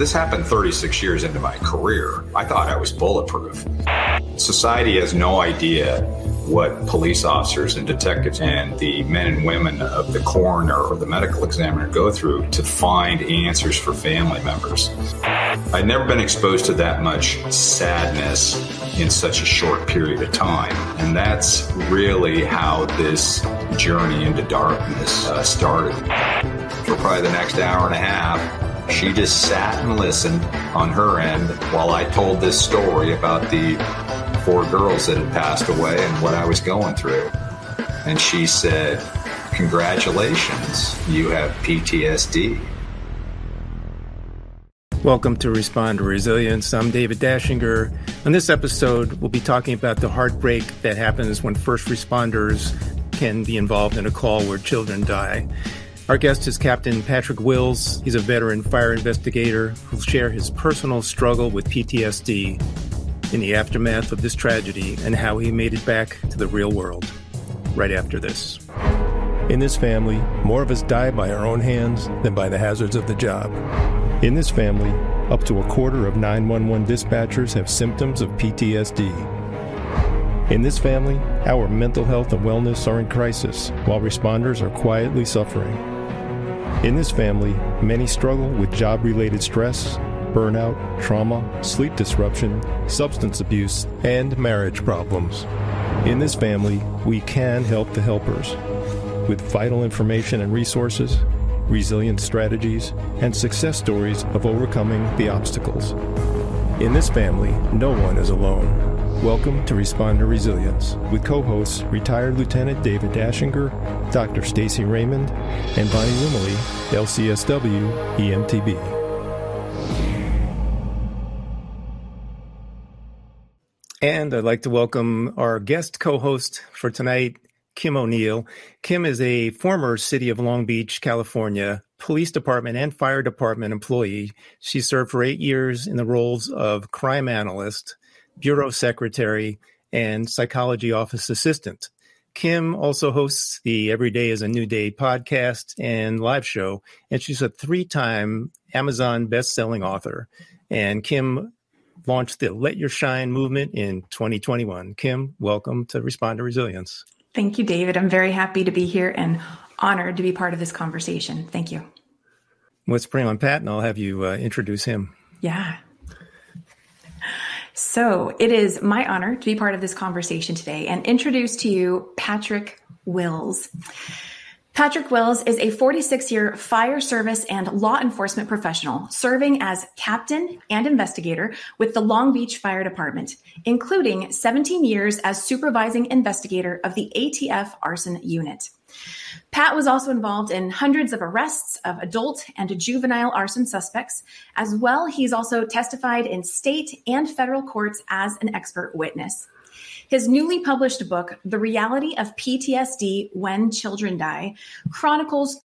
This happened 36 years into my career. I thought I was bulletproof. Society has no idea what police officers and detectives and the men and women of the coroner or the medical examiner go through to find answers for family members. I'd never been exposed to that much sadness in such a short period of time. And that's really how this journey into darkness uh, started. For probably the next hour and a half, she just sat and listened on her end while I told this story about the four girls that had passed away and what I was going through. And she said, Congratulations, you have PTSD. Welcome to Responder Resilience. I'm David Dashinger. On this episode, we'll be talking about the heartbreak that happens when first responders can be involved in a call where children die. Our guest is Captain Patrick Wills. He's a veteran fire investigator who'll share his personal struggle with PTSD in the aftermath of this tragedy and how he made it back to the real world right after this. In this family, more of us die by our own hands than by the hazards of the job. In this family, up to a quarter of 911 dispatchers have symptoms of PTSD. In this family, our mental health and wellness are in crisis, while responders are quietly suffering. In this family, many struggle with job related stress, burnout, trauma, sleep disruption, substance abuse, and marriage problems. In this family, we can help the helpers with vital information and resources, resilient strategies, and success stories of overcoming the obstacles. In this family, no one is alone. Welcome to Responder Resilience with co-hosts retired Lieutenant David Dashinger, Dr. Stacy Raymond, and Bonnie Rumley, LCSW EMTB. And I'd like to welcome our guest co host for tonight, Kim O'Neill. Kim is a former City of Long Beach, California police department and fire department employee. She served for eight years in the roles of crime analyst, bureau secretary, and psychology office assistant. Kim also hosts the Every Day is a New Day podcast and live show, and she's a three time Amazon best selling author. And Kim launched the Let Your Shine movement in 2021. Kim, welcome to Responder Resilience. Thank you, David. I'm very happy to be here and honored to be part of this conversation. Thank you. Let's bring on Pat, and I'll have you uh, introduce him. Yeah. So it is my honor to be part of this conversation today and introduce to you Patrick Wills. Patrick Wills is a 46 year fire service and law enforcement professional serving as captain and investigator with the Long Beach Fire Department, including 17 years as supervising investigator of the ATF arson unit. Pat was also involved in hundreds of arrests of adult and juvenile arson suspects. As well, he's also testified in state and federal courts as an expert witness. His newly published book, The Reality of PTSD When Children Die, chronicles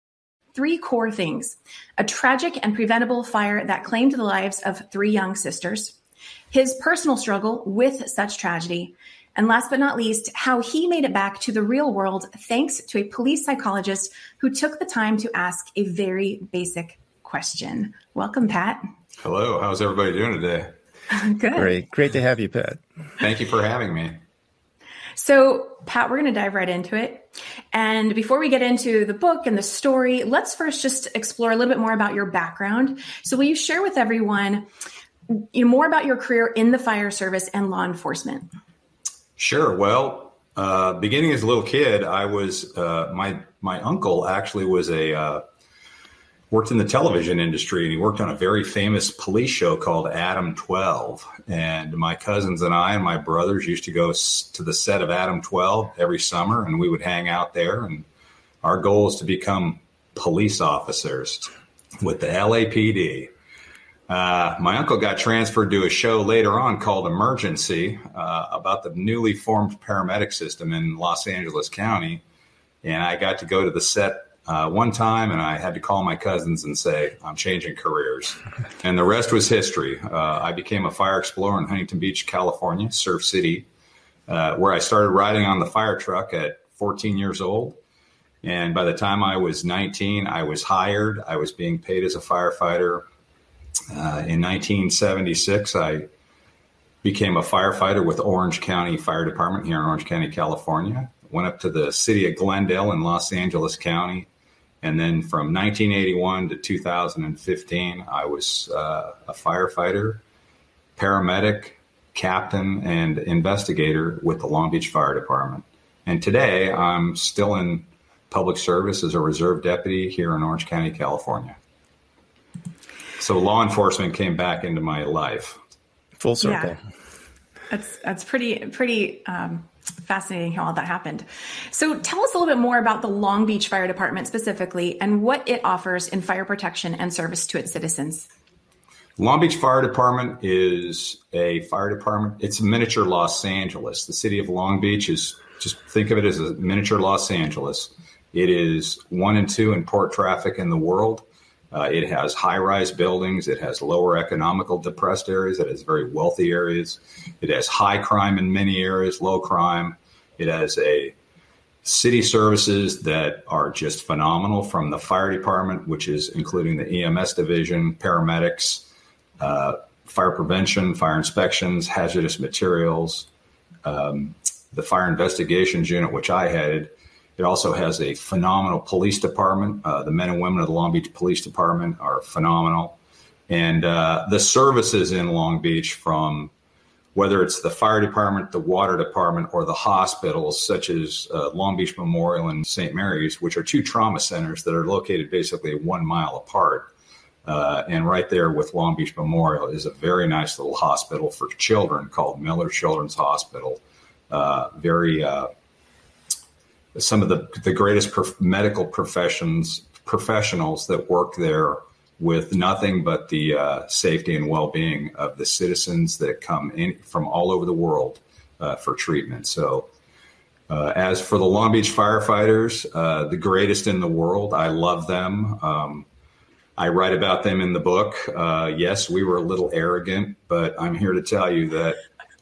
three core things a tragic and preventable fire that claimed the lives of three young sisters, his personal struggle with such tragedy, and last but not least, how he made it back to the real world thanks to a police psychologist who took the time to ask a very basic question. Welcome, Pat. Hello. How's everybody doing today? Good. Great. Great to have you, Pat. Thank you for having me. So, Pat, we're going to dive right into it. And before we get into the book and the story, let's first just explore a little bit more about your background. So, will you share with everyone you know, more about your career in the fire service and law enforcement? Sure. Well, uh, beginning as a little kid, I was uh, my my uncle actually was a uh, worked in the television industry and he worked on a very famous police show called Adam 12. And my cousins and I and my brothers used to go to the set of Adam 12 every summer and we would hang out there. And our goal is to become police officers with the LAPD. Uh, my uncle got transferred to a show later on called Emergency uh, about the newly formed paramedic system in Los Angeles County. And I got to go to the set uh, one time, and I had to call my cousins and say, I'm changing careers. and the rest was history. Uh, I became a fire explorer in Huntington Beach, California, Surf City, uh, where I started riding on the fire truck at 14 years old. And by the time I was 19, I was hired. I was being paid as a firefighter. Uh, in 1976, I became a firefighter with Orange County Fire Department here in Orange County, California. Went up to the city of Glendale in Los Angeles County. And then from 1981 to 2015, I was uh, a firefighter, paramedic, captain, and investigator with the Long Beach Fire Department. And today I'm still in public service as a reserve deputy here in Orange County, California. So law enforcement came back into my life. Full circle. Yeah. That's that's pretty pretty um, fascinating how all that happened. So tell us a little bit more about the Long Beach Fire Department specifically and what it offers in fire protection and service to its citizens. Long Beach Fire Department is a fire department. It's a miniature Los Angeles. The city of Long Beach is just think of it as a miniature Los Angeles. It is one and two in port traffic in the world. Uh, it has high rise buildings. It has lower economical depressed areas. It has very wealthy areas. It has high crime in many areas, low crime. It has a city services that are just phenomenal from the fire department, which is including the EMS division, paramedics, uh, fire prevention, fire inspections, hazardous materials, um, the fire investigations unit, which I headed. It also has a phenomenal police department. Uh, the men and women of the Long Beach Police Department are phenomenal. And uh, the services in Long Beach, from whether it's the fire department, the water department, or the hospitals, such as uh, Long Beach Memorial and St. Mary's, which are two trauma centers that are located basically one mile apart. Uh, and right there with Long Beach Memorial is a very nice little hospital for children called Miller Children's Hospital. Uh, very uh, some of the the greatest prof- medical professions professionals that work there with nothing but the uh, safety and well-being of the citizens that come in from all over the world uh, for treatment. So, uh, as for the Long Beach firefighters, uh, the greatest in the world, I love them. Um, I write about them in the book. Uh, yes, we were a little arrogant, but I'm here to tell you that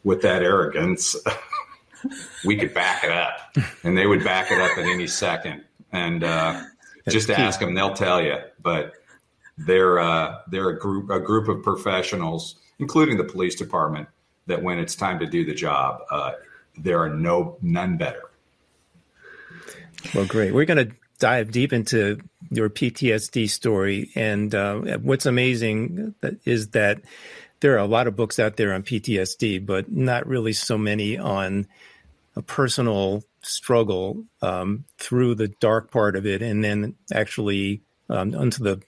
with that arrogance. we could back it up, and they would back it up at any second. And uh, just ask them; they'll tell you. But they're uh, they're a group a group of professionals, including the police department, that when it's time to do the job, uh, there are no none better. Well, great. We're going to dive deep into your PTSD story, and uh, what's amazing is that there are a lot of books out there on PTSD, but not really so many on a personal struggle um, through the dark part of it, and then actually um, onto the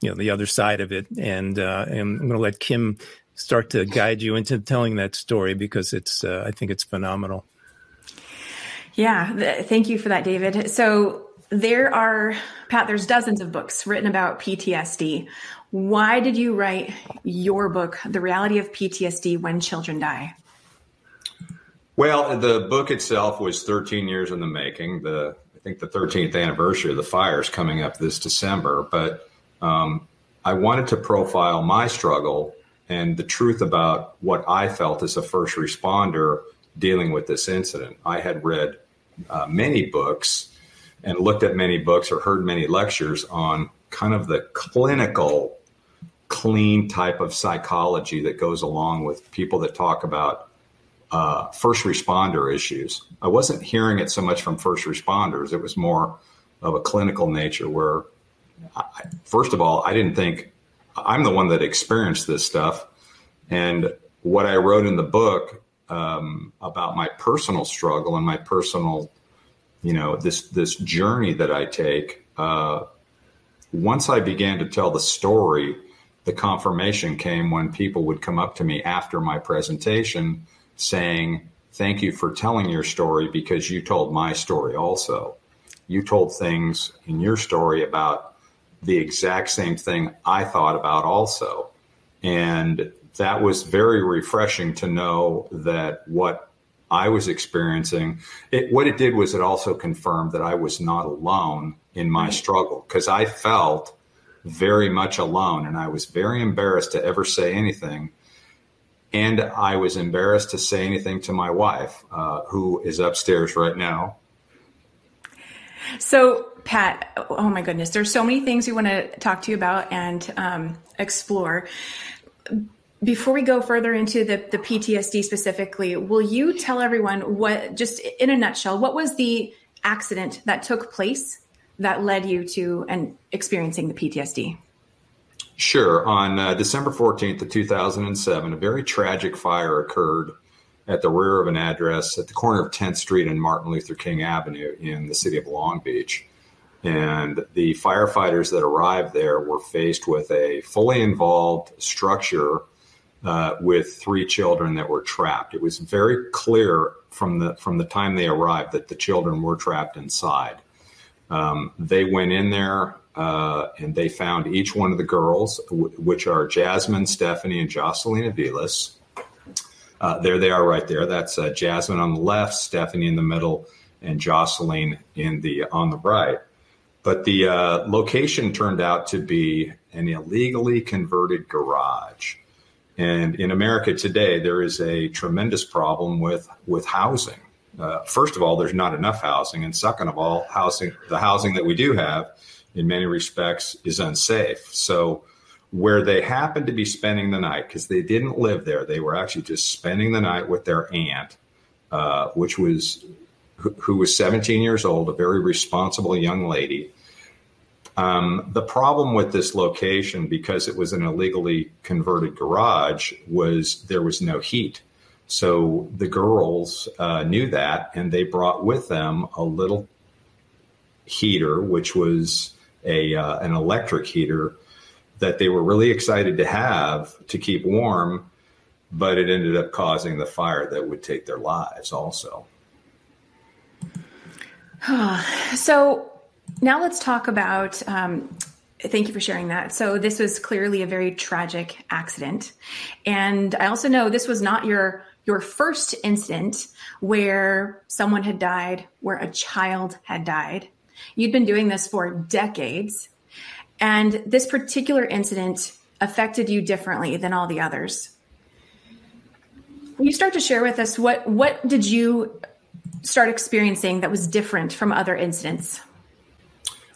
you know the other side of it. And, uh, and I'm going to let Kim start to guide you into telling that story because it's uh, I think it's phenomenal. Yeah, th- thank you for that, David. So there are Pat. There's dozens of books written about PTSD. Why did you write your book, The Reality of PTSD When Children Die? Well, the book itself was 13 years in the making. The I think the 13th anniversary of the fires coming up this December, but um, I wanted to profile my struggle and the truth about what I felt as a first responder dealing with this incident. I had read uh, many books and looked at many books or heard many lectures on kind of the clinical, clean type of psychology that goes along with people that talk about uh, first responder issues. I wasn't hearing it so much from first responders. It was more of a clinical nature where, I, first of all, I didn't think I'm the one that experienced this stuff. And what I wrote in the book um, about my personal struggle and my personal, you know, this this journey that I take. Uh, once I began to tell the story, the confirmation came when people would come up to me after my presentation saying, Thank you for telling your story because you told my story also. You told things in your story about the exact same thing I thought about also. And that was very refreshing to know that what I was experiencing, it, what it did was it also confirmed that I was not alone in my struggle because I felt very much alone and I was very embarrassed to ever say anything and I was embarrassed to say anything to my wife, uh, who is upstairs right now. So, Pat, oh my goodness, there's so many things we want to talk to you about and um, explore. Before we go further into the, the PTSD specifically, will you tell everyone what, just in a nutshell, what was the accident that took place that led you to and experiencing the PTSD? Sure. On uh, December 14th of 2007, a very tragic fire occurred at the rear of an address at the corner of 10th Street and Martin Luther King Avenue in the city of Long Beach. And the firefighters that arrived there were faced with a fully involved structure uh, with three children that were trapped. It was very clear from the from the time they arrived that the children were trapped inside. Um, they went in there uh, and they found each one of the girls, w- which are Jasmine, Stephanie, and Jocelyn Aviles. Uh, there they are right there. That's uh, Jasmine on the left, Stephanie in the middle, and Jocelyn in the on the right. But the uh, location turned out to be an illegally converted garage. And in America today, there is a tremendous problem with with housing. Uh, first of all, there's not enough housing, and second of all, housing the housing that we do have in many respects is unsafe. So where they happened to be spending the night because they didn't live there, they were actually just spending the night with their aunt, uh, which was who, who, was 17 years old, a very responsible young lady. Um, the problem with this location, because it was an illegally converted garage, was there was no heat. So the girls uh, knew that, and they brought with them a little heater, which was a uh, an electric heater that they were really excited to have to keep warm, but it ended up causing the fire that would take their lives also. so now let's talk about. Um, thank you for sharing that. So this was clearly a very tragic accident, and I also know this was not your your first incident where someone had died, where a child had died. You'd been doing this for decades. And this particular incident affected you differently than all the others. Can you start to share with us what, what did you start experiencing that was different from other incidents?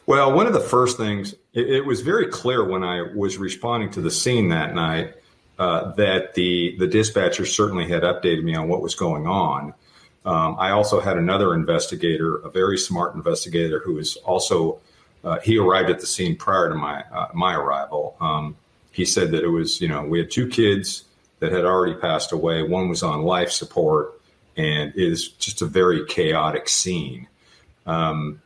Well, one of the first things, it, it was very clear when I was responding to the scene that night uh, that the, the dispatcher certainly had updated me on what was going on. Um, I also had another investigator, a very smart investigator, who was also uh, he arrived at the scene prior to my uh, my arrival. Um, he said that it was you know we had two kids that had already passed away. One was on life support, and it is just a very chaotic scene. Um,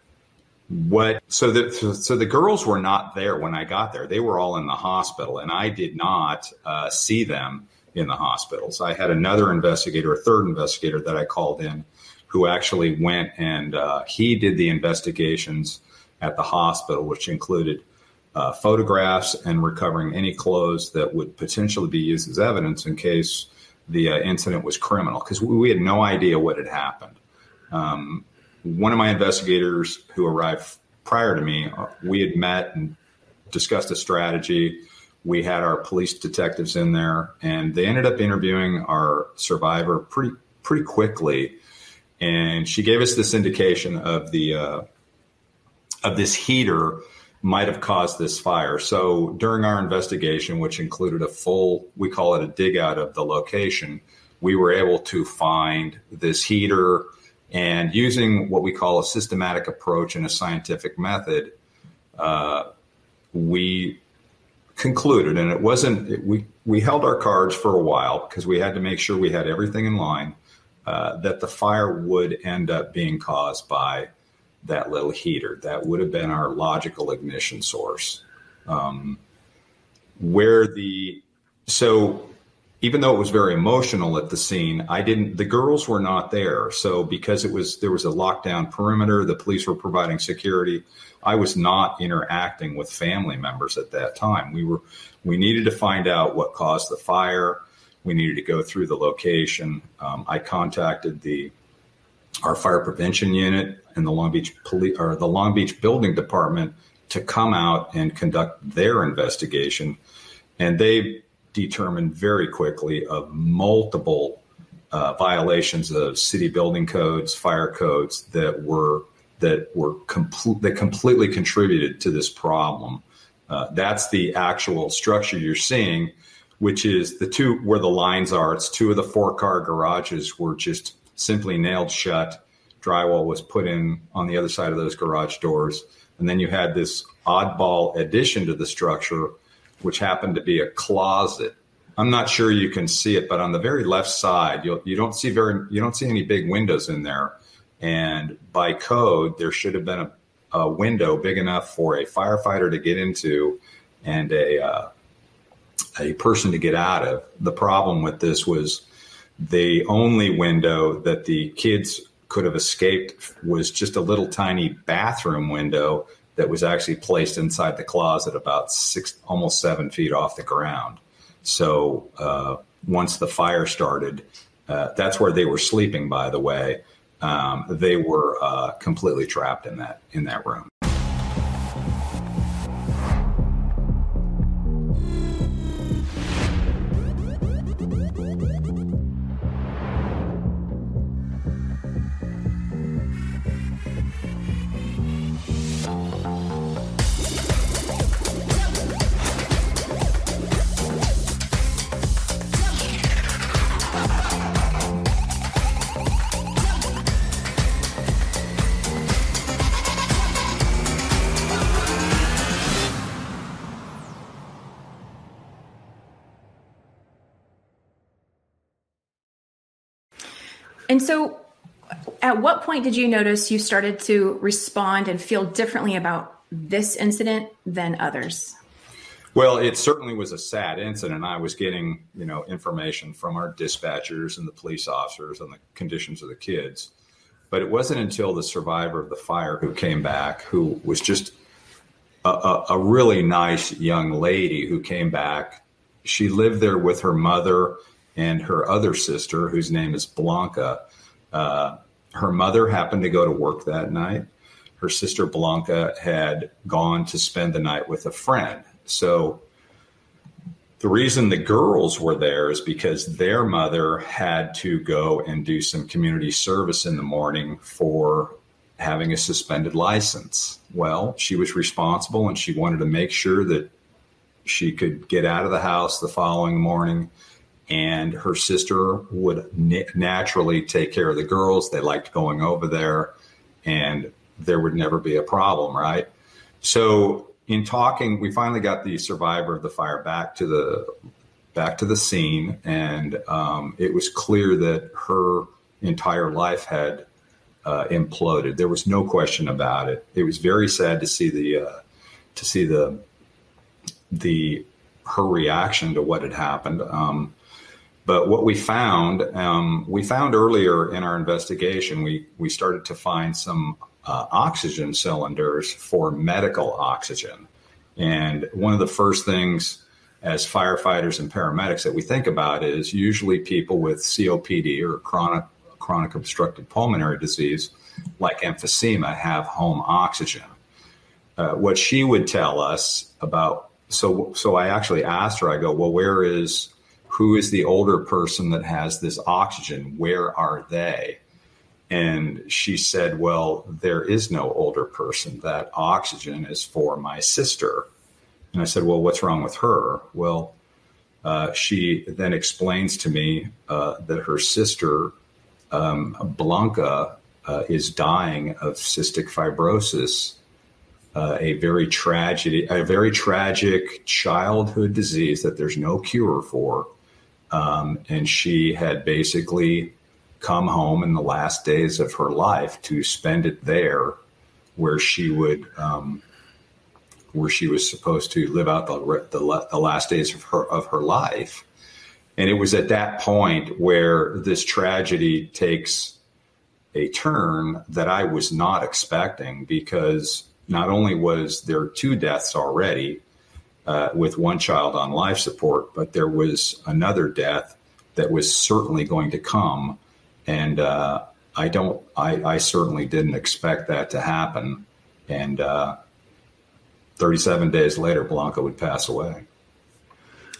what so that so the girls were not there when I got there. They were all in the hospital, and I did not uh, see them in the hospitals. I had another investigator, a third investigator that I called in, who actually went and uh, he did the investigations at the hospital, which included uh, photographs and recovering any clothes that would potentially be used as evidence in case the uh, incident was criminal, because we, we, had no idea what had happened. Um, one of my investigators who arrived prior to me, we had met and discussed a strategy we had our police detectives in there, and they ended up interviewing our survivor pretty pretty quickly. And she gave us this indication of the uh, of this heater might have caused this fire. So during our investigation, which included a full, we call it a dig out of the location, we were able to find this heater and using what we call a systematic approach and a scientific method, uh, we concluded, and it wasn't, it, we, we held our cards for a while because we had to make sure we had everything in line, uh, that the fire would end up being caused by that little heater. That would have been our logical ignition source. Um, where the, so even though it was very emotional at the scene, I didn't, the girls were not there. So because it was, there was a lockdown perimeter, the police were providing security. I was not interacting with family members at that time. We were, we needed to find out what caused the fire. We needed to go through the location. Um, I contacted the, our fire prevention unit and the Long Beach police or the Long Beach building department to come out and conduct their investigation. And they determined very quickly of multiple uh, violations of city building codes, fire codes that were that were complete that completely contributed to this problem. Uh, that's the actual structure you're seeing, which is the two where the lines are. It's two of the four car garages were just simply nailed shut. Drywall was put in on the other side of those garage doors, and then you had this oddball addition to the structure, which happened to be a closet. I'm not sure you can see it, but on the very left side, you you don't see very you don't see any big windows in there and by code, there should have been a, a window big enough for a firefighter to get into and a uh, a person to get out of. The problem with this was the only window that the kids could have escaped was just a little tiny bathroom window that was actually placed inside the closet about six, almost seven feet off the ground. So uh, once the fire started, uh, that's where they were sleeping, by the way um, they were uh, completely trapped in that in that room. And so, at what point did you notice you started to respond and feel differently about this incident than others? Well, it certainly was a sad incident. I was getting, you know, information from our dispatchers and the police officers on the conditions of the kids. But it wasn't until the survivor of the fire who came back, who was just a, a, a really nice young lady who came back. She lived there with her mother and her other sister, whose name is Blanca. Uh, her mother happened to go to work that night. Her sister Blanca had gone to spend the night with a friend. So the reason the girls were there is because their mother had to go and do some community service in the morning for having a suspended license. Well, she was responsible and she wanted to make sure that she could get out of the house the following morning and her sister would naturally take care of the girls. They liked going over there, and there would never be a problem, right? So, in talking, we finally got the survivor of the fire back to the back to the scene, and um, it was clear that her entire life had uh, imploded. There was no question about it. It was very sad to see the uh, to see the the her reaction to what had happened. Um, but what we found, um, we found earlier in our investigation, we, we started to find some uh, oxygen cylinders for medical oxygen. And one of the first things as firefighters and paramedics that we think about is usually people with COPD or chronic chronic obstructive pulmonary disease like emphysema have home oxygen. Uh, what she would tell us about so so I actually asked her I go well where is who is the older person that has this oxygen? Where are they? And she said, Well, there is no older person. That oxygen is for my sister. And I said, Well, what's wrong with her? Well, uh, she then explains to me uh, that her sister, um, Blanca, uh, is dying of cystic fibrosis, uh, a very tragedy, a very tragic childhood disease that there's no cure for. Um, and she had basically come home in the last days of her life to spend it there where she would um, where she was supposed to live out the, the, the last days of her of her life. And it was at that point where this tragedy takes a turn that I was not expecting because not only was there two deaths already uh, with one child on life support, but there was another death that was certainly going to come, and uh, I don't. I, I, certainly didn't expect that to happen, and uh, 37 days later, Blanca would pass away.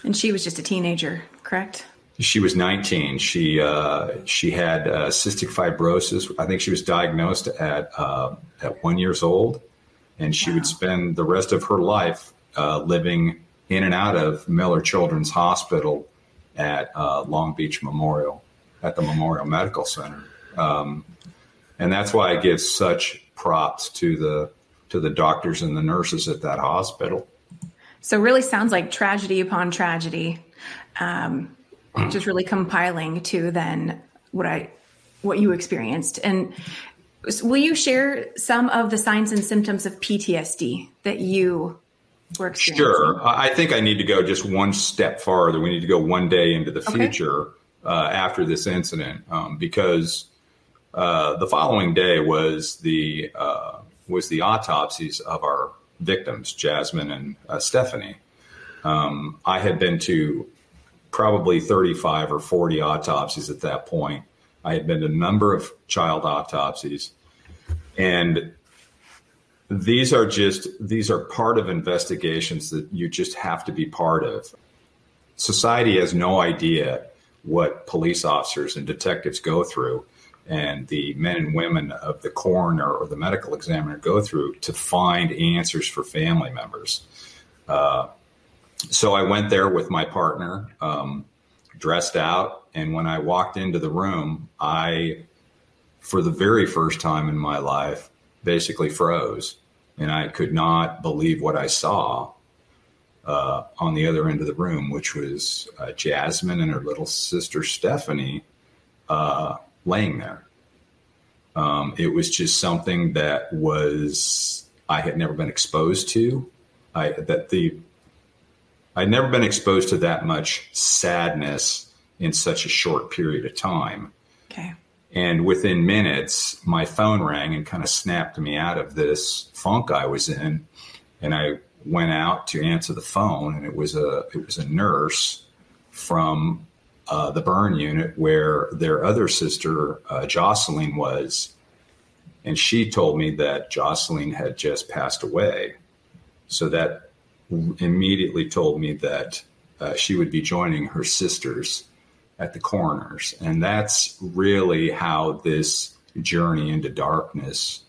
And she was just a teenager, correct? She was 19. She uh, she had uh, cystic fibrosis. I think she was diagnosed at uh, at one years old, and she wow. would spend the rest of her life uh, living in and out of Miller Children's Hospital at uh, Long Beach Memorial, at the Memorial Medical Center, um, and that's why I give such props to the to the doctors and the nurses at that hospital. So, really sounds like tragedy upon tragedy. Um, just really compiling to then what I what you experienced. And will you share some of the signs and symptoms of PTSD that you were? Sure. I think I need to go just one step farther. We need to go one day into the future uh, after this incident um, because uh, the following day was the uh, was the autopsies of our victims, Jasmine and uh, Stephanie. Um, I had been to probably 35 or 40 autopsies at that point. I had been to a number of child autopsies. And these are just these are part of investigations that you just have to be part of. Society has no idea what police officers and detectives go through and the men and women of the coroner or the medical examiner go through to find answers for family members. Uh, so I went there with my partner, um, dressed out, and when I walked into the room, I, for the very first time in my life, basically froze, and I could not believe what I saw. Uh, on the other end of the room, which was uh, Jasmine and her little sister Stephanie uh, laying there. Um, it was just something that was I had never been exposed to. I that the I'd never been exposed to that much sadness in such a short period of time. Okay. And within minutes, my phone rang and kind of snapped me out of this funk I was in. And I went out to answer the phone, and it was a it was a nurse from uh, the burn unit where their other sister uh, Jocelyn was, and she told me that Jocelyn had just passed away. So that immediately told me that uh, she would be joining her sisters at the coroners. And that's really how this journey into darkness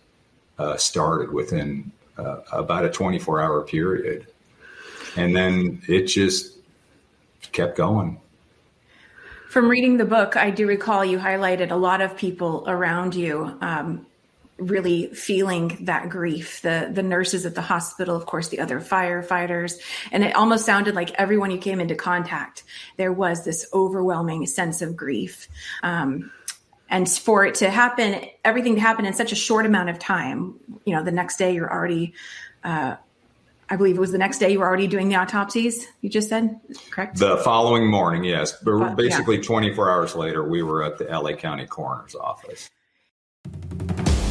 uh, started within uh, about a 24 hour period. And then it just kept going. From reading the book, I do recall you highlighted a lot of people around you um, really feeling that grief the the nurses at the hospital of course the other firefighters and it almost sounded like everyone you came into contact there was this overwhelming sense of grief um, and for it to happen everything to happen in such a short amount of time you know the next day you're already uh, I believe it was the next day you were already doing the autopsies. You just said, correct? The following morning, yes. But basically, yeah. 24 hours later, we were at the LA County Coroner's Office.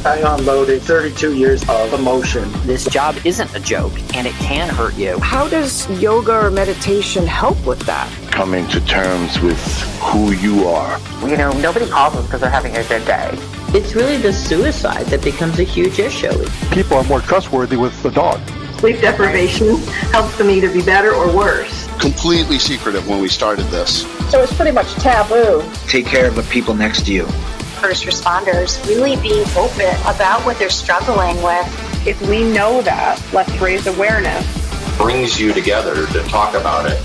I unloaded 32 years of emotion. This job isn't a joke and it can hurt you. How does yoga or meditation help with that? Coming to terms with who you are. You know, nobody calls us because they're having a good day. It's really the suicide that becomes a huge issue. People are more trustworthy with the dog. Sleep deprivation helps them either be better or worse. Completely secretive when we started this. So it's pretty much taboo. Take care of the people next to you first responders really being open about what they're struggling with. If we know that, let's raise awareness. Brings you together to talk about it,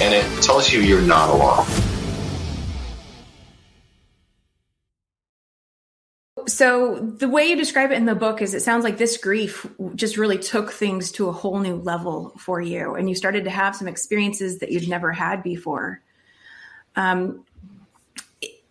and it tells you you're not alone. So the way you describe it in the book is it sounds like this grief just really took things to a whole new level for you and you started to have some experiences that you'd never had before. Um,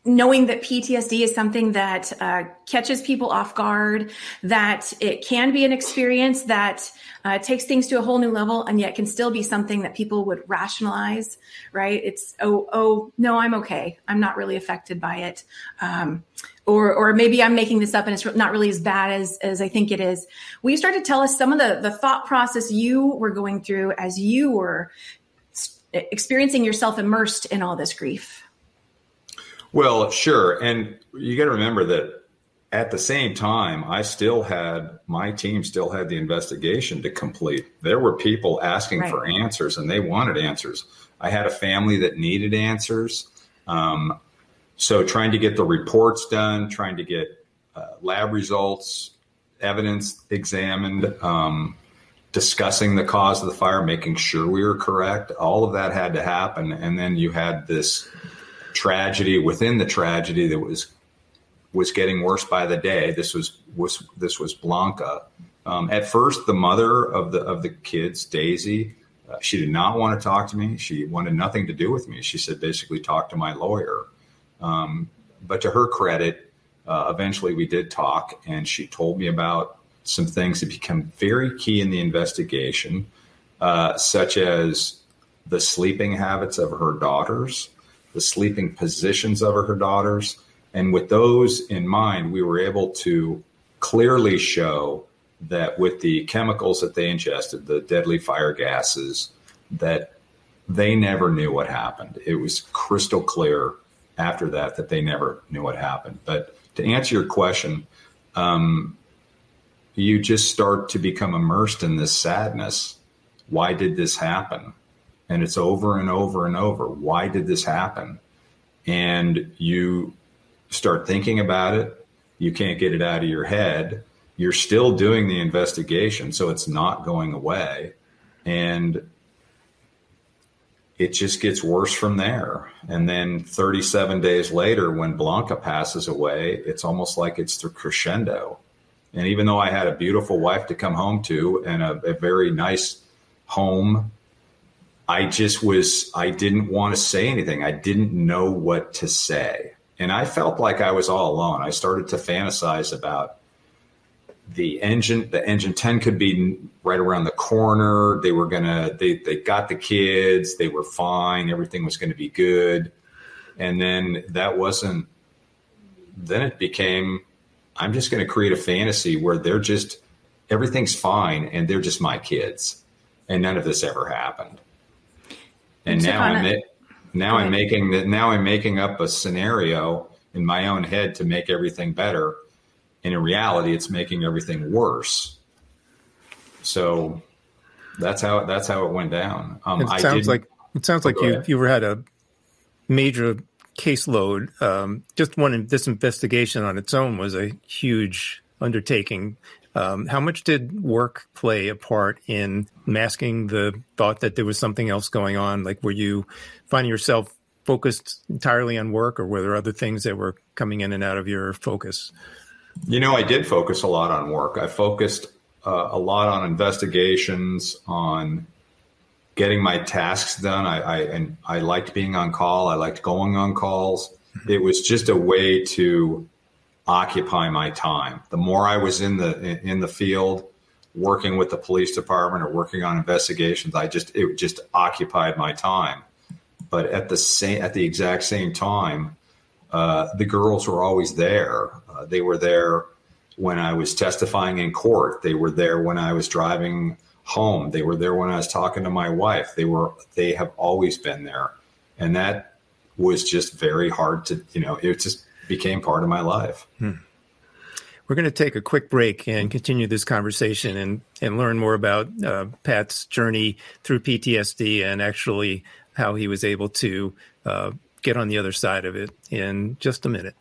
knowing that PTSD is something that uh, catches people off guard, that it can be an experience that uh, takes things to a whole new level, and yet can still be something that people would rationalize. Right? It's oh oh no, I'm okay. I'm not really affected by it. Um, or, or maybe I'm making this up and it's not really as bad as, as I think it is. Will you start to tell us some of the, the thought process you were going through as you were experiencing yourself immersed in all this grief? Well, sure. And you got to remember that at the same time, I still had my team still had the investigation to complete. There were people asking right. for answers and they wanted answers. I had a family that needed answers. Um, so trying to get the reports done, trying to get uh, lab results, evidence examined, um, discussing the cause of the fire, making sure we were correct. All of that had to happen, and then you had this tragedy within the tragedy that was was getting worse by the day. This was was this was Blanca. Um, at first, the mother of the of the kids, Daisy, uh, she did not want to talk to me. She wanted nothing to do with me. She said basically talk to my lawyer. Um, but to her credit, uh, eventually we did talk, and she told me about some things that become very key in the investigation, uh, such as the sleeping habits of her daughters, the sleeping positions of her daughters. And with those in mind, we were able to clearly show that with the chemicals that they ingested, the deadly fire gases, that they never knew what happened. It was crystal clear after that that they never knew what happened. But to answer your question, um, you just start to become immersed in this sadness. Why did this happen? And it's over and over and over. Why did this happen? And you start thinking about it. You can't get it out of your head. You're still doing the investigation, so it's not going away. And it just gets worse from there. And then 37 days later, when Blanca passes away, it's almost like it's the crescendo. And even though I had a beautiful wife to come home to and a, a very nice home, I just was, I didn't want to say anything. I didn't know what to say. And I felt like I was all alone. I started to fantasize about the engine. The engine 10 could be right around the corner. They were going to, they, they got the kids. They were fine. Everything was going to be good. And then that wasn't, then it became, I'm just going to create a fantasy where they're just, everything's fine and they're just my kids. And none of this ever happened. And now I'm, now I'm making that. Now I'm making up a scenario in my own head to make everything better. And in reality, it's making everything worse. So that's how that's how it went down. Um, it sounds like it sounds like you you had a major caseload. Um, just one this investigation on its own was a huge undertaking. Um, how much did work play a part in masking the thought that there was something else going on? Like, were you finding yourself focused entirely on work, or were there other things that were coming in and out of your focus? You know, I did focus a lot on work. I focused uh, a lot on investigations, on getting my tasks done. I, I and I liked being on call. I liked going on calls. It was just a way to occupy my time. The more I was in the in the field, working with the police department or working on investigations, I just it just occupied my time. But at the same at the exact same time, uh, the girls were always there. Uh, they were there when I was testifying in court. They were there when I was driving home. They were there when I was talking to my wife. They were they have always been there, and that was just very hard to you know. It just became part of my life. Hmm. We're going to take a quick break and continue this conversation and, and learn more about uh, Pat's journey through PTSD and actually how he was able to uh, get on the other side of it in just a minute.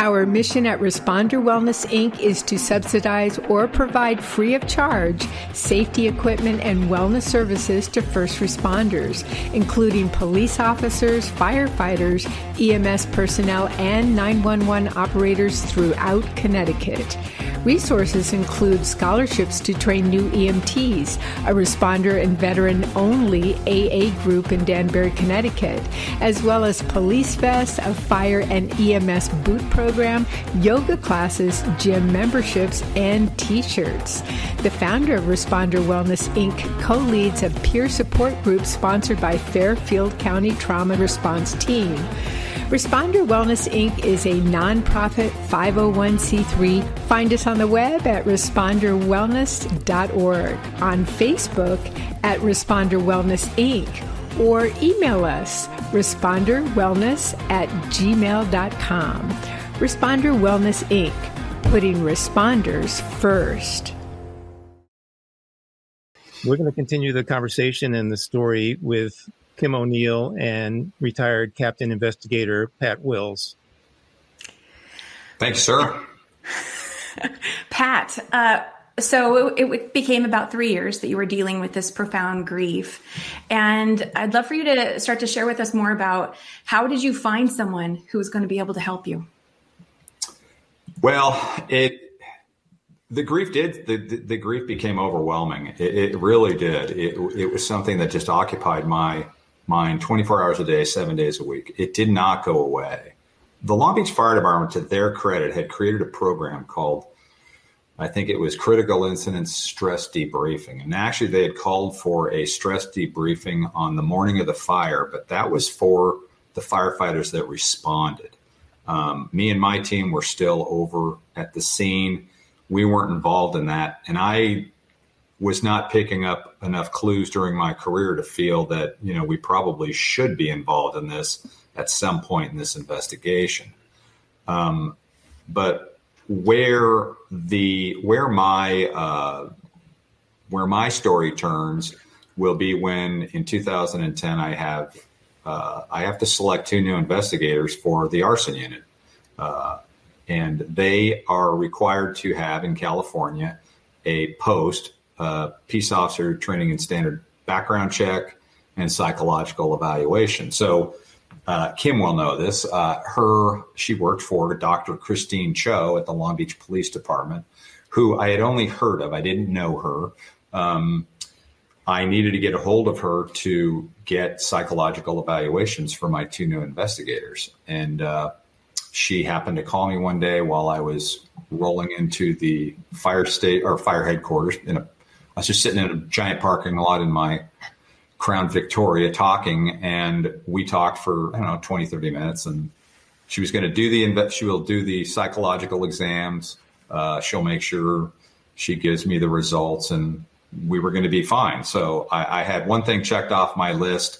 Our mission at Responder Wellness Inc. is to subsidize or provide free of charge safety equipment and wellness services to first responders, including police officers, firefighters, EMS personnel, and 911 operators throughout Connecticut. Resources include scholarships to train new EMTs, a responder and veteran only AA group in Danbury, Connecticut, as well as police vests, a fire and EMS boot program, yoga classes, gym memberships, and t shirts. The founder of Responder Wellness Inc. co leads a peer support group sponsored by Fairfield County Trauma Response Team. Responder Wellness Inc. is a nonprofit 501c3. Find us on the web at responderwellness.org, on Facebook at Responder Wellness Inc., or email us responderwellness at gmail.com. Responder Wellness Inc., putting responders first. We're going to continue the conversation and the story with Kim O'Neill and retired Captain Investigator Pat Wills. Thanks, sir. Pat, uh, so it, it, became about three years that you were dealing with this profound grief, and I'd love for you to start to share with us more about how did you find someone who was going to be able to help you. Well, it the grief did the, the, the grief became overwhelming. It, it really did. It, it was something that just occupied my mind 24 hours a day, seven days a week. It did not go away. The Long Beach Fire Department, to their credit, had created a program called I think it was critical incident stress debriefing. And actually, they had called for a stress debriefing on the morning of the fire, but that was for the firefighters that responded. Um, me and my team were still over at the scene. We weren't involved in that. And I was not picking up enough clues during my career to feel that, you know, we probably should be involved in this at some point in this investigation. Um, but where the where my uh, where my story turns will be when in 2010 I have uh, I have to select two new investigators for the arson unit, uh, and they are required to have in California a post uh, peace officer training and standard background check and psychological evaluation. So uh, Kim will know this. Uh, her, she worked for Dr. Christine Cho at the Long Beach Police Department, who I had only heard of. I didn't know her. Um, I needed to get a hold of her to get psychological evaluations for my two new investigators. And uh, she happened to call me one day while I was rolling into the fire state or fire headquarters. In a, I was just sitting in a giant parking lot in my Crown Victoria talking, and we talked for I don't know 20, 30 minutes, and she was going to do the she will do the psychological exams. Uh, she'll make sure she gives me the results, and we were going to be fine. So I, I, had one thing checked off my list,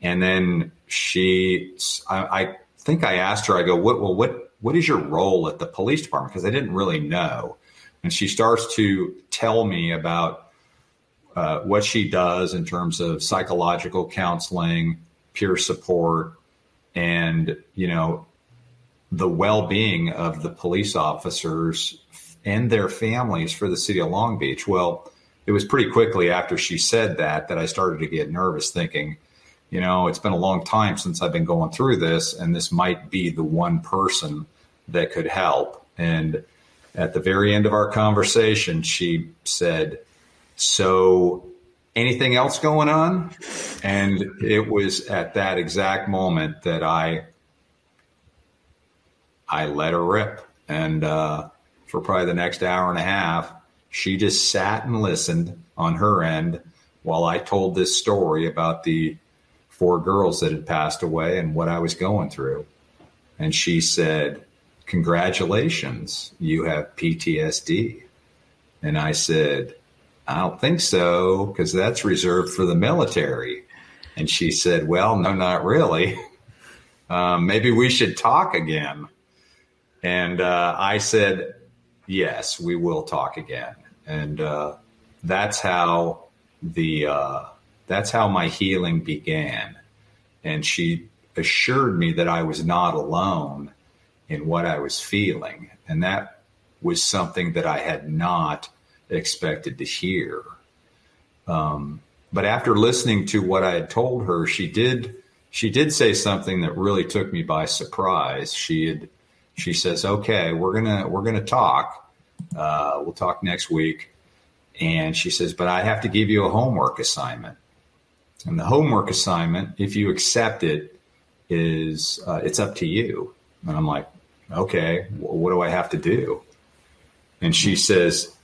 and then she, I, I think I asked her, I go, what, well, what, what is your role at the police department? Because I didn't really know, and she starts to tell me about uh, what she does in terms of psychological counseling, peer support, and you know the well-being of the police officers and their families for the city of Long Beach. Well, it was pretty quickly after she said that that I started to get nervous, thinking, you know, it's been a long time since I've been going through this, and this might be the one person that could help. And at the very end of our conversation, she said, so, anything else going on? And it was at that exact moment that I I let her rip, and uh, for probably the next hour and a half, she just sat and listened on her end while I told this story about the four girls that had passed away and what I was going through. And she said, Congratulations, you have PTSD. And I said, I don't think so, because that's reserved for the military. And she said, Well, no, not really. Um, maybe we should talk again. And uh, I said, Yes, we will talk again. And uh, that's how the uh, that's how my healing began. And she assured me that I was not alone in what I was feeling, and that was something that I had not expected to hear. Um, but after listening to what I had told her, she did she did say something that really took me by surprise. She had she says, "Okay, we're gonna we're gonna talk. Uh, we'll talk next week." And she says, "But I have to give you a homework assignment." And the homework assignment, if you accept it, is uh, it's up to you. And I'm like, "Okay, what do I have to do?" And she says,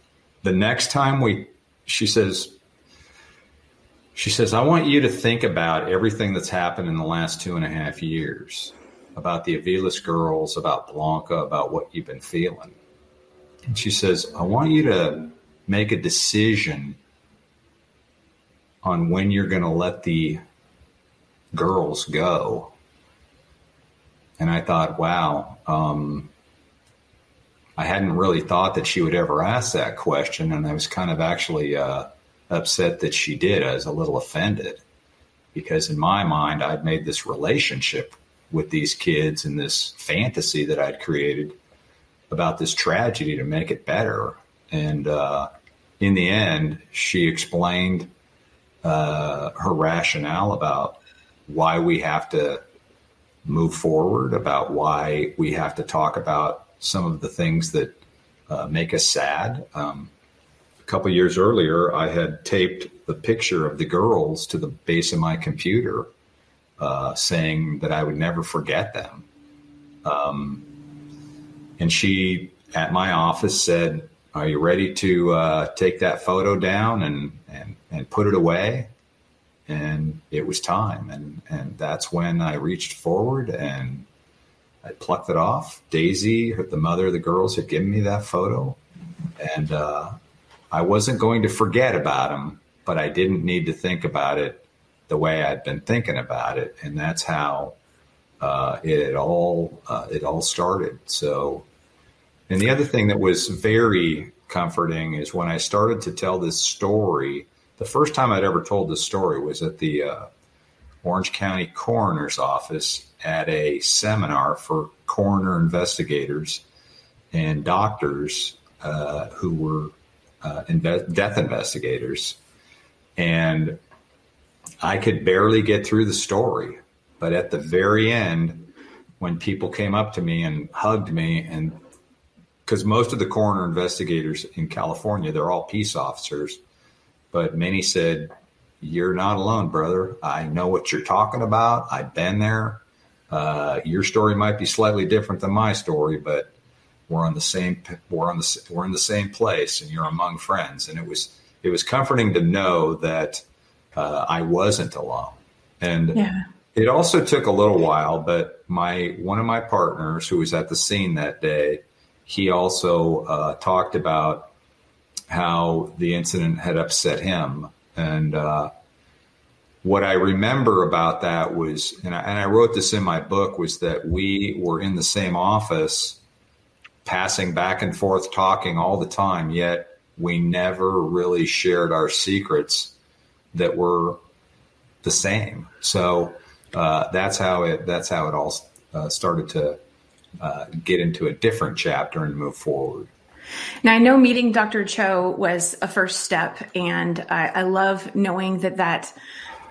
the next time we, she says, she says, I want you to think about everything that's happened in the last two and a half years about the Aviles girls, about Blanca, about what you've been feeling. And she says, I want you to make a decision on when you're going to let the girls go. And I thought, wow, um, I hadn't really thought that she would ever ask that question, and I was kind of actually uh, upset that she did. I was a little offended. because in my mind, I'd made this relationship with these kids and this fantasy that I'd created about this tragedy to make it better. And uh, in the end, she explained uh, her rationale about why we have to move forward, about why we have to talk about some of the things that uh, make us sad. Um, a couple years earlier, I had taped the picture of the girls to the base of my computer, uh, saying that I would never forget them. Um, and she, at my office, said, "Are you ready to uh, take that photo down and, and and put it away?" And it was time, and and that's when I reached forward and I plucked it off. Daisy, the mother of the girls, had given me that photo, and uh, I wasn't going to forget about him, but I didn't need to think about it the way I'd been thinking about it, and that's how uh, it all uh, it all started. So, and the other thing that was very comforting is when I started to tell this story. The first time I'd ever told this story was at the uh, Orange County Coroner's Office at a seminar for coroner investigators and doctors uh, who were uh, inve- death investigators. And I could barely get through the story. But at the very end, when people came up to me and hugged me, and because most of the coroner investigators in California, they're all peace officers, but many said, You're not alone, brother. I know what you're talking about. I've been there. Uh, your story might be slightly different than my story, but we're on the same we're on the we're in the same place, and you're among friends. And it was it was comforting to know that uh, I wasn't alone. And yeah. it also took a little while, but my one of my partners who was at the scene that day, he also uh, talked about how the incident had upset him and uh, what I remember about that was, and I, and I, wrote this in my book, was that we were in the same office, passing back and forth, talking all the time, yet we never really shared our secrets that were the same. So uh, that's how it that's how it all uh, started to uh, get into a different chapter and move forward. Now, I know meeting Dr. Cho was a first step, and I, I love knowing that that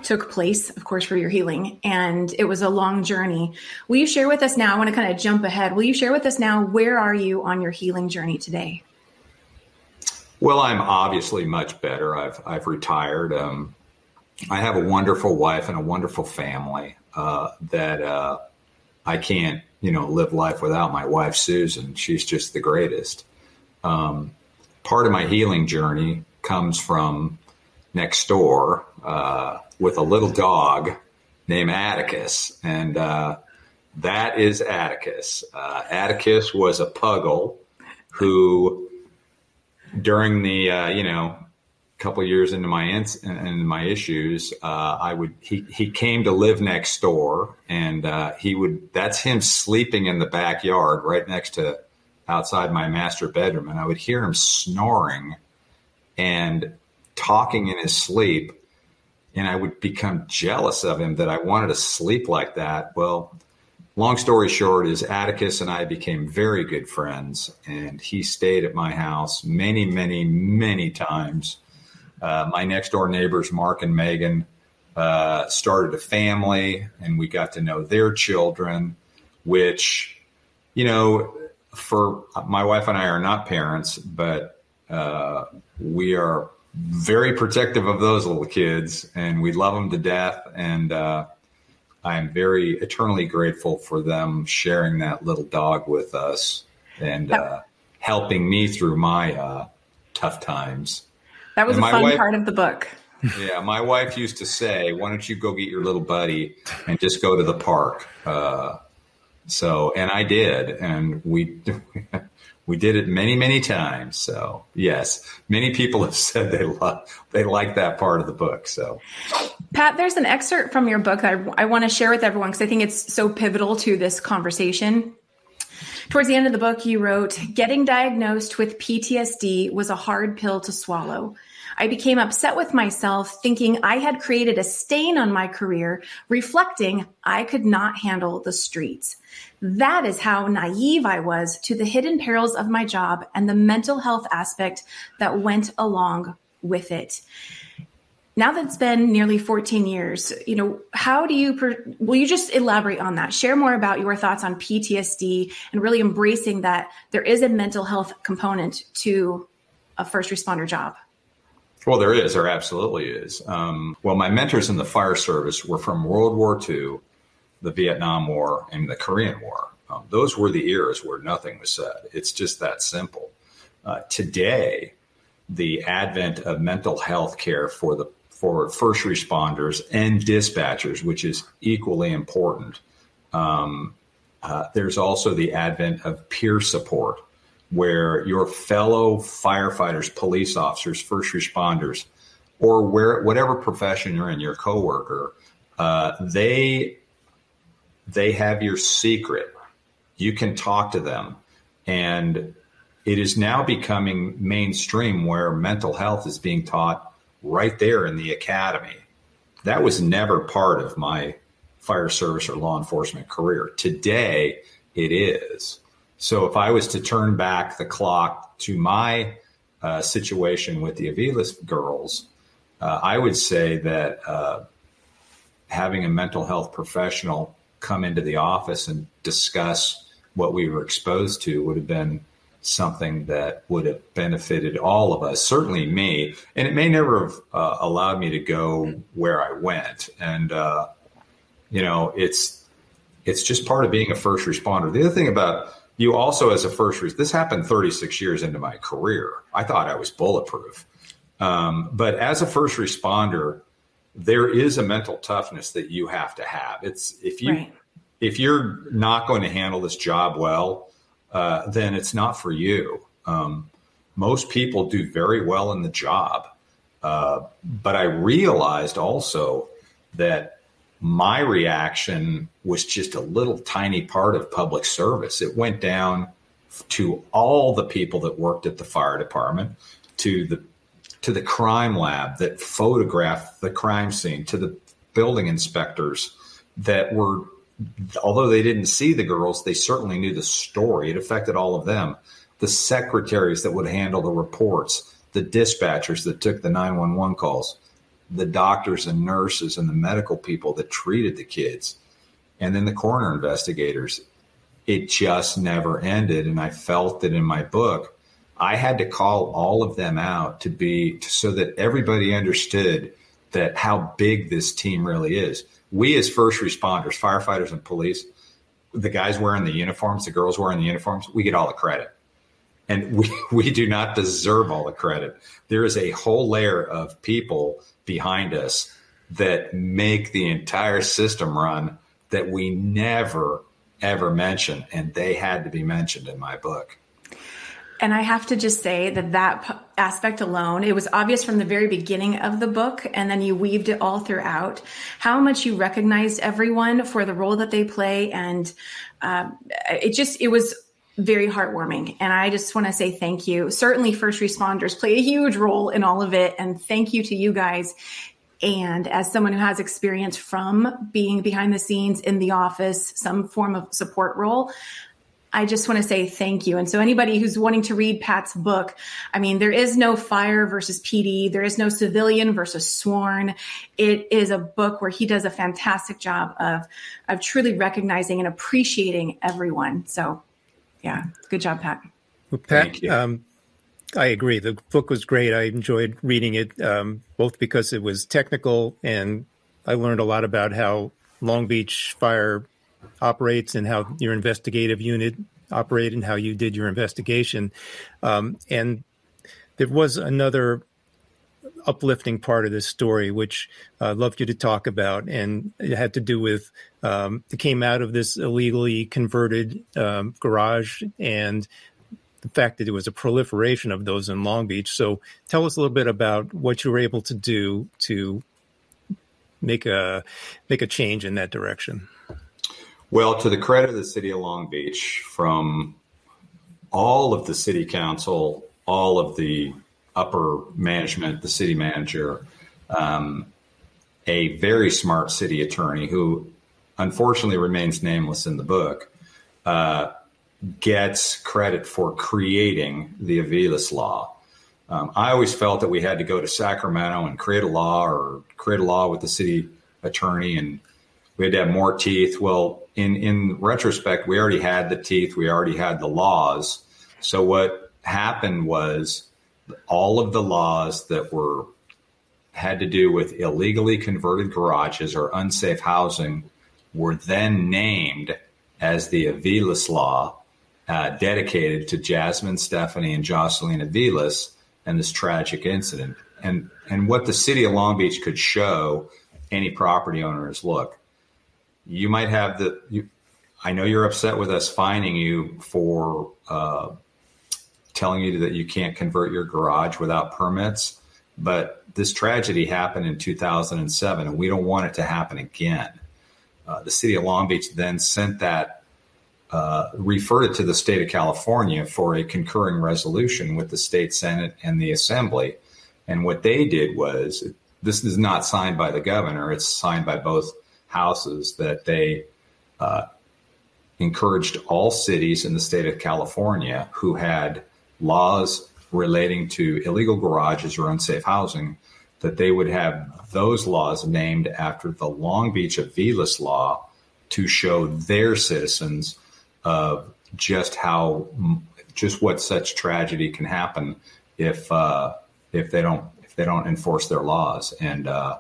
took place, of course, for your healing. And it was a long journey. Will you share with us now? I want to kind of jump ahead. Will you share with us now where are you on your healing journey today? Well, I'm obviously much better. I've I've retired. Um, I have a wonderful wife and a wonderful family uh, that uh, I can't, you know, live life without my wife Susan. She's just the greatest. Um, part of my healing journey comes from next door. Uh, with a little dog named Atticus, and uh, that is Atticus. Uh, Atticus was a puggle who, during the uh, you know couple years into my ins- and my issues, uh, I would he he came to live next door, and uh, he would that's him sleeping in the backyard right next to outside my master bedroom, and I would hear him snoring and talking in his sleep and I would become jealous of him that I wanted to sleep like that. Well, long story short is Atticus and I became very good friends, and he stayed at my house many, many, many times. Uh, my next door neighbors, Mark and Megan, uh, started a family, and we got to know their children, which, you know, for my wife and I are not parents, but uh, we are very protective of those little kids, and we love them to death. And uh, I'm very eternally grateful for them sharing that little dog with us and uh, helping me through my uh, tough times. That was and a fun wife, part of the book. yeah, my wife used to say, "Why don't you go get your little buddy and just go to the park?" Uh, so, and I did, and we we did it many, many times. So yes, many people have said they love, they like that part of the book. So Pat, there's an excerpt from your book that I, I want to share with everyone because I think it's so pivotal to this conversation. Towards the end of the book, you wrote, Getting diagnosed with PTSD was a hard pill to swallow. I became upset with myself, thinking I had created a stain on my career, reflecting I could not handle the streets. That is how naive I was to the hidden perils of my job and the mental health aspect that went along with it. Now that it's been nearly 14 years, you know, how do you, per- will you just elaborate on that? Share more about your thoughts on PTSD and really embracing that there is a mental health component to a first responder job. Well, there is. There absolutely is. Um, well, my mentors in the fire service were from World War II, the Vietnam War, and the Korean War. Um, those were the eras where nothing was said. It's just that simple. Uh, today, the advent of mental health care for the for first responders and dispatchers, which is equally important. Um, uh, there's also the advent of peer support, where your fellow firefighters, police officers, first responders, or where whatever profession you're in, your coworker, uh, they they have your secret. You can talk to them, and it is now becoming mainstream where mental health is being taught right there in the academy. That was never part of my fire service or law enforcement career. Today, it is. So if I was to turn back the clock to my uh, situation with the Aviles girls, uh, I would say that uh, having a mental health professional come into the office and discuss what we were exposed to would have been something that would have benefited all of us, certainly me. And it may never have uh, allowed me to go where I went. And, uh, you know, it's, it's just part of being a first responder. The other thing about you also as a first, res- this happened 36 years into my career. I thought I was bulletproof. Um, but as a first responder, there is a mental toughness that you have to have. It's if you, right. if you're not going to handle this job well, uh, then it's not for you. Um, most people do very well in the job. Uh, but I realized also that my reaction was just a little tiny part of public service. It went down to all the people that worked at the fire department, to the to the crime lab that photographed the crime scene, to the building inspectors that were although they didn't see the girls, they certainly knew the story. It affected all of them. The secretaries that would handle the reports, the dispatchers that took the 911 calls, the doctors and nurses and the medical people that treated the kids, and then the coroner investigators. It just never ended. And I felt that in my book, I had to call all of them out to be so that everybody understood that how big this team really is we as first responders, firefighters and police, the guys wearing the uniforms, the girls wearing the uniforms, we get all the credit. And we, we do not deserve all the credit. There is a whole layer of people behind us that make the entire system run that we never, ever mention. And they had to be mentioned in my book. And I have to just say that that aspect alone, it was obvious from the very beginning of the book, and then you weaved it all throughout how much you recognized everyone for the role that they play. And uh, it just, it was very heartwarming. And I just want to say thank you. Certainly, first responders play a huge role in all of it. And thank you to you guys. And as someone who has experience from being behind the scenes in the office, some form of support role, I just want to say thank you. And so anybody who's wanting to read Pat's book, I mean, there is no fire versus PD. There is no civilian versus sworn. It is a book where he does a fantastic job of, of truly recognizing and appreciating everyone. So yeah, good job, Pat. Well, Pat, um, I agree. The book was great. I enjoyed reading it, um, both because it was technical and I learned a lot about how Long Beach Fire operates and how your investigative unit operated and how you did your investigation. Um, and there was another uplifting part of this story, which uh, I'd love you to talk about. And it had to do with um, it came out of this illegally converted um, garage and the fact that it was a proliferation of those in Long Beach. So tell us a little bit about what you were able to do to make a make a change in that direction. Well, to the credit of the city of Long Beach, from all of the city council, all of the upper management, the city manager, um, a very smart city attorney who unfortunately remains nameless in the book, uh, gets credit for creating the Aviles law. Um, I always felt that we had to go to Sacramento and create a law or create a law with the city attorney and we had to have more teeth. Well, in, in retrospect, we already had the teeth, we already had the laws. So what happened was all of the laws that were had to do with illegally converted garages or unsafe housing were then named as the Aviles law, uh, dedicated to Jasmine Stephanie and Jocelyn Aviles and this tragic incident. And and what the city of Long Beach could show any property owner is look, you might have the you, I know you're upset with us fining you for uh, telling you that you can't convert your garage without permits, but this tragedy happened in 2007, and we don't want it to happen again. Uh, the city of Long Beach then sent that, uh, referred it to the state of California for a concurring resolution with the state Senate and the Assembly. And what they did was this is not signed by the governor, it's signed by both houses that they uh, encouraged all cities in the state of California who had laws relating to illegal garages or unsafe housing that they would have those laws named after the Long Beach Aviles law to show their citizens of just how just what such tragedy can happen if uh, if they don't if they don't enforce their laws. And uh,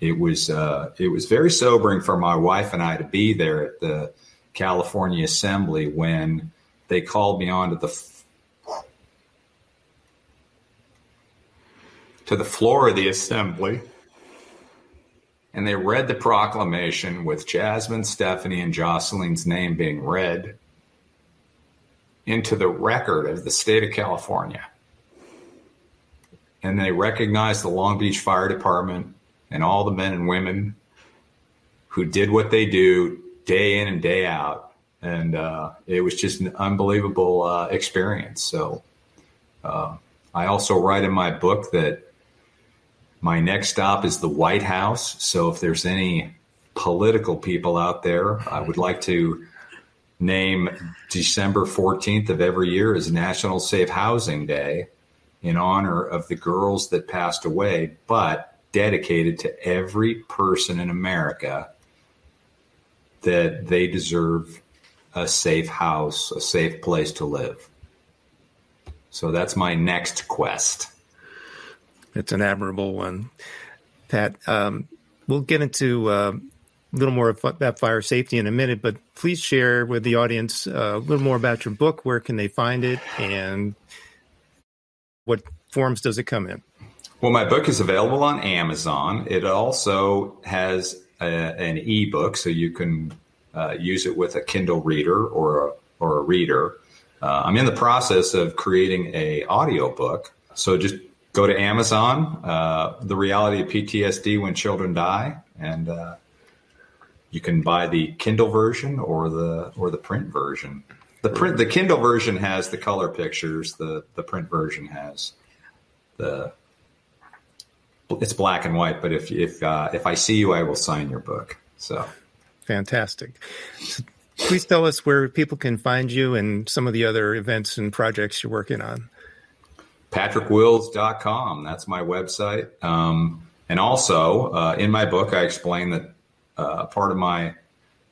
it was uh, it was very sobering for my wife and I to be there at the California Assembly when they called me on to the to the floor of the assembly and they read the proclamation with Jasmine, Stephanie, and Jocelyn's name being read into the record of the state of California. And they recognized the Long Beach Fire Department and all the men and women who did what they do day in and day out. And uh, it was just an unbelievable uh, experience. So uh, I also write in my book that my next stop is the White House. So if there's any political people out there, I would like to name December 14th of every year as National Safe Housing Day in honor of the girls that passed away, but dedicated to every person in America that they deserve a safe house, a safe place to live. So that's my next quest. It's an admirable one, Pat. Um, we'll get into uh, a little more about fire safety in a minute, but please share with the audience uh, a little more about your book. Where can they find it, and what forms does it come in? Well, my book is available on Amazon. It also has a, an ebook, so you can uh, use it with a Kindle reader or a, or a reader. Uh, I'm in the process of creating a audio book, so just go to Amazon, uh, The Reality of PTSD When Children Die, and uh, you can buy the Kindle version or the or the print version. The print the Kindle version has the color pictures. The the print version has the it's black and white. But if if uh, if I see you, I will sign your book. So fantastic. Please tell us where people can find you and some of the other events and projects you're working on patrickwills.com. That's my website. Um, and also, uh, in my book, I explain that uh, part of my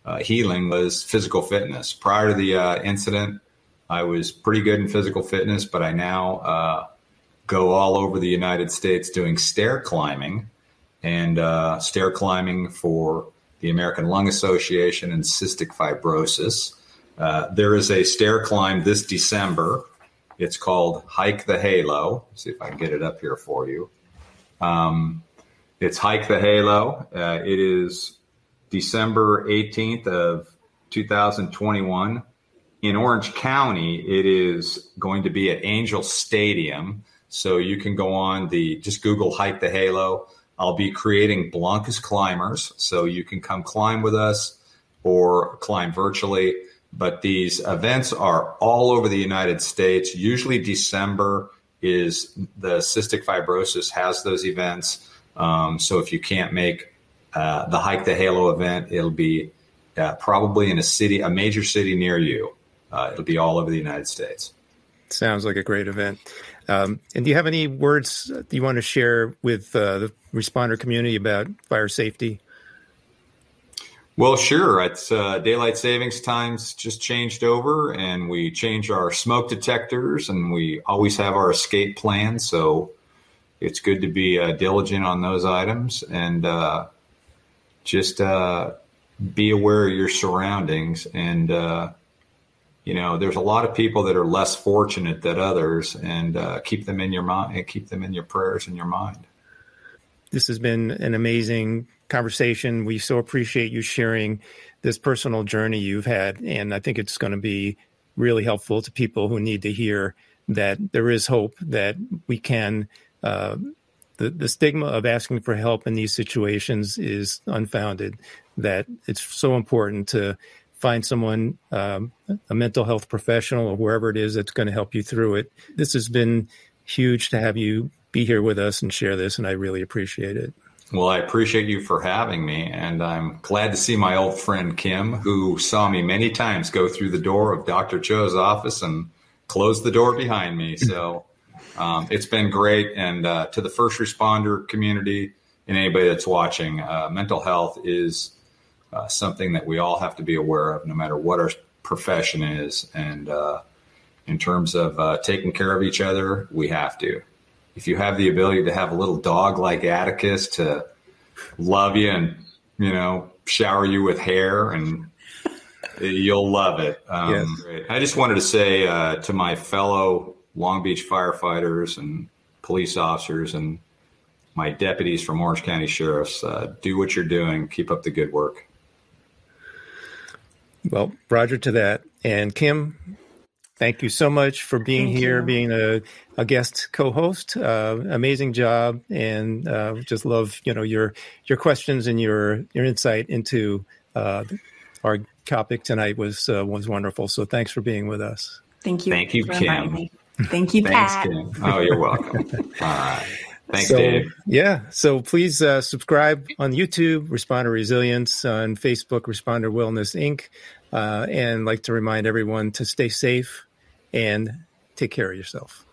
uh, healing was physical fitness. Prior to the uh, incident, I was pretty good in physical fitness, but I now uh, go all over the United States doing stair climbing and uh, stair climbing for the American Lung Association and cystic fibrosis. there is a stair climb this December it's called Hike the Halo. Let's see if I can get it up here for you. Um, it's Hike the Halo. Uh, it is December 18th of 2021. In Orange County, it is going to be at Angel Stadium. So you can go on the, just Google Hike the Halo. I'll be creating Blancas climbers. So you can come climb with us or climb virtually but these events are all over the United States, usually December is the cystic fibrosis has those events. Um, so if you can't make uh, the hike the halo event, it'll be uh, probably in a city, a major city near you. Uh, it'll be all over the United States. Sounds like a great event. Um, and do you have any words you want to share with uh, the responder community about fire safety? Well, sure. It's uh, daylight savings times just changed over, and we change our smoke detectors, and we always have our escape plan. So it's good to be uh, diligent on those items and uh, just uh, be aware of your surroundings. And uh, you know, there's a lot of people that are less fortunate than others, and uh, keep them in your mind keep them in your prayers and your mind. This has been an amazing conversation. We so appreciate you sharing this personal journey you've had. And I think it's going to be really helpful to people who need to hear that there is hope, that we can. Uh, the, the stigma of asking for help in these situations is unfounded, that it's so important to find someone, um, a mental health professional or wherever it is that's going to help you through it. This has been huge to have you be here with us and share this, and I really appreciate it. Well, I appreciate you for having me, and I'm glad to see my old friend Kim, who saw me many times go through the door of Dr. Cho's office and close the door behind me. So um, it's been great. And uh, to the first responder community and anybody that's watching, uh, mental health is uh, something that we all have to be aware of, no matter what our profession is. And uh, in terms of uh, taking care of each other, we have to if you have the ability to have a little dog like Atticus to love you and you know shower you with hair and you'll love it. Um, yes. I just wanted to say uh, to my fellow Long Beach firefighters and police officers and my deputies from Orange County Sheriffs, uh, do what you're doing. Keep up the good work. Well, Roger to that. And Kim, Thank you so much for being Thank here, you. being a, a guest co-host. Uh, amazing job, and uh, just love you know your your questions and your your insight into uh, our topic tonight was uh, was wonderful. So thanks for being with us. Thank you. Thank you, Kim. Thank you, Pat. Kim. Oh, you're welcome. All right. Thanks, so, Dave. Yeah. So please uh, subscribe on YouTube, Responder Resilience, on Facebook, Responder Wellness Inc. Uh, and like to remind everyone to stay safe and take care of yourself.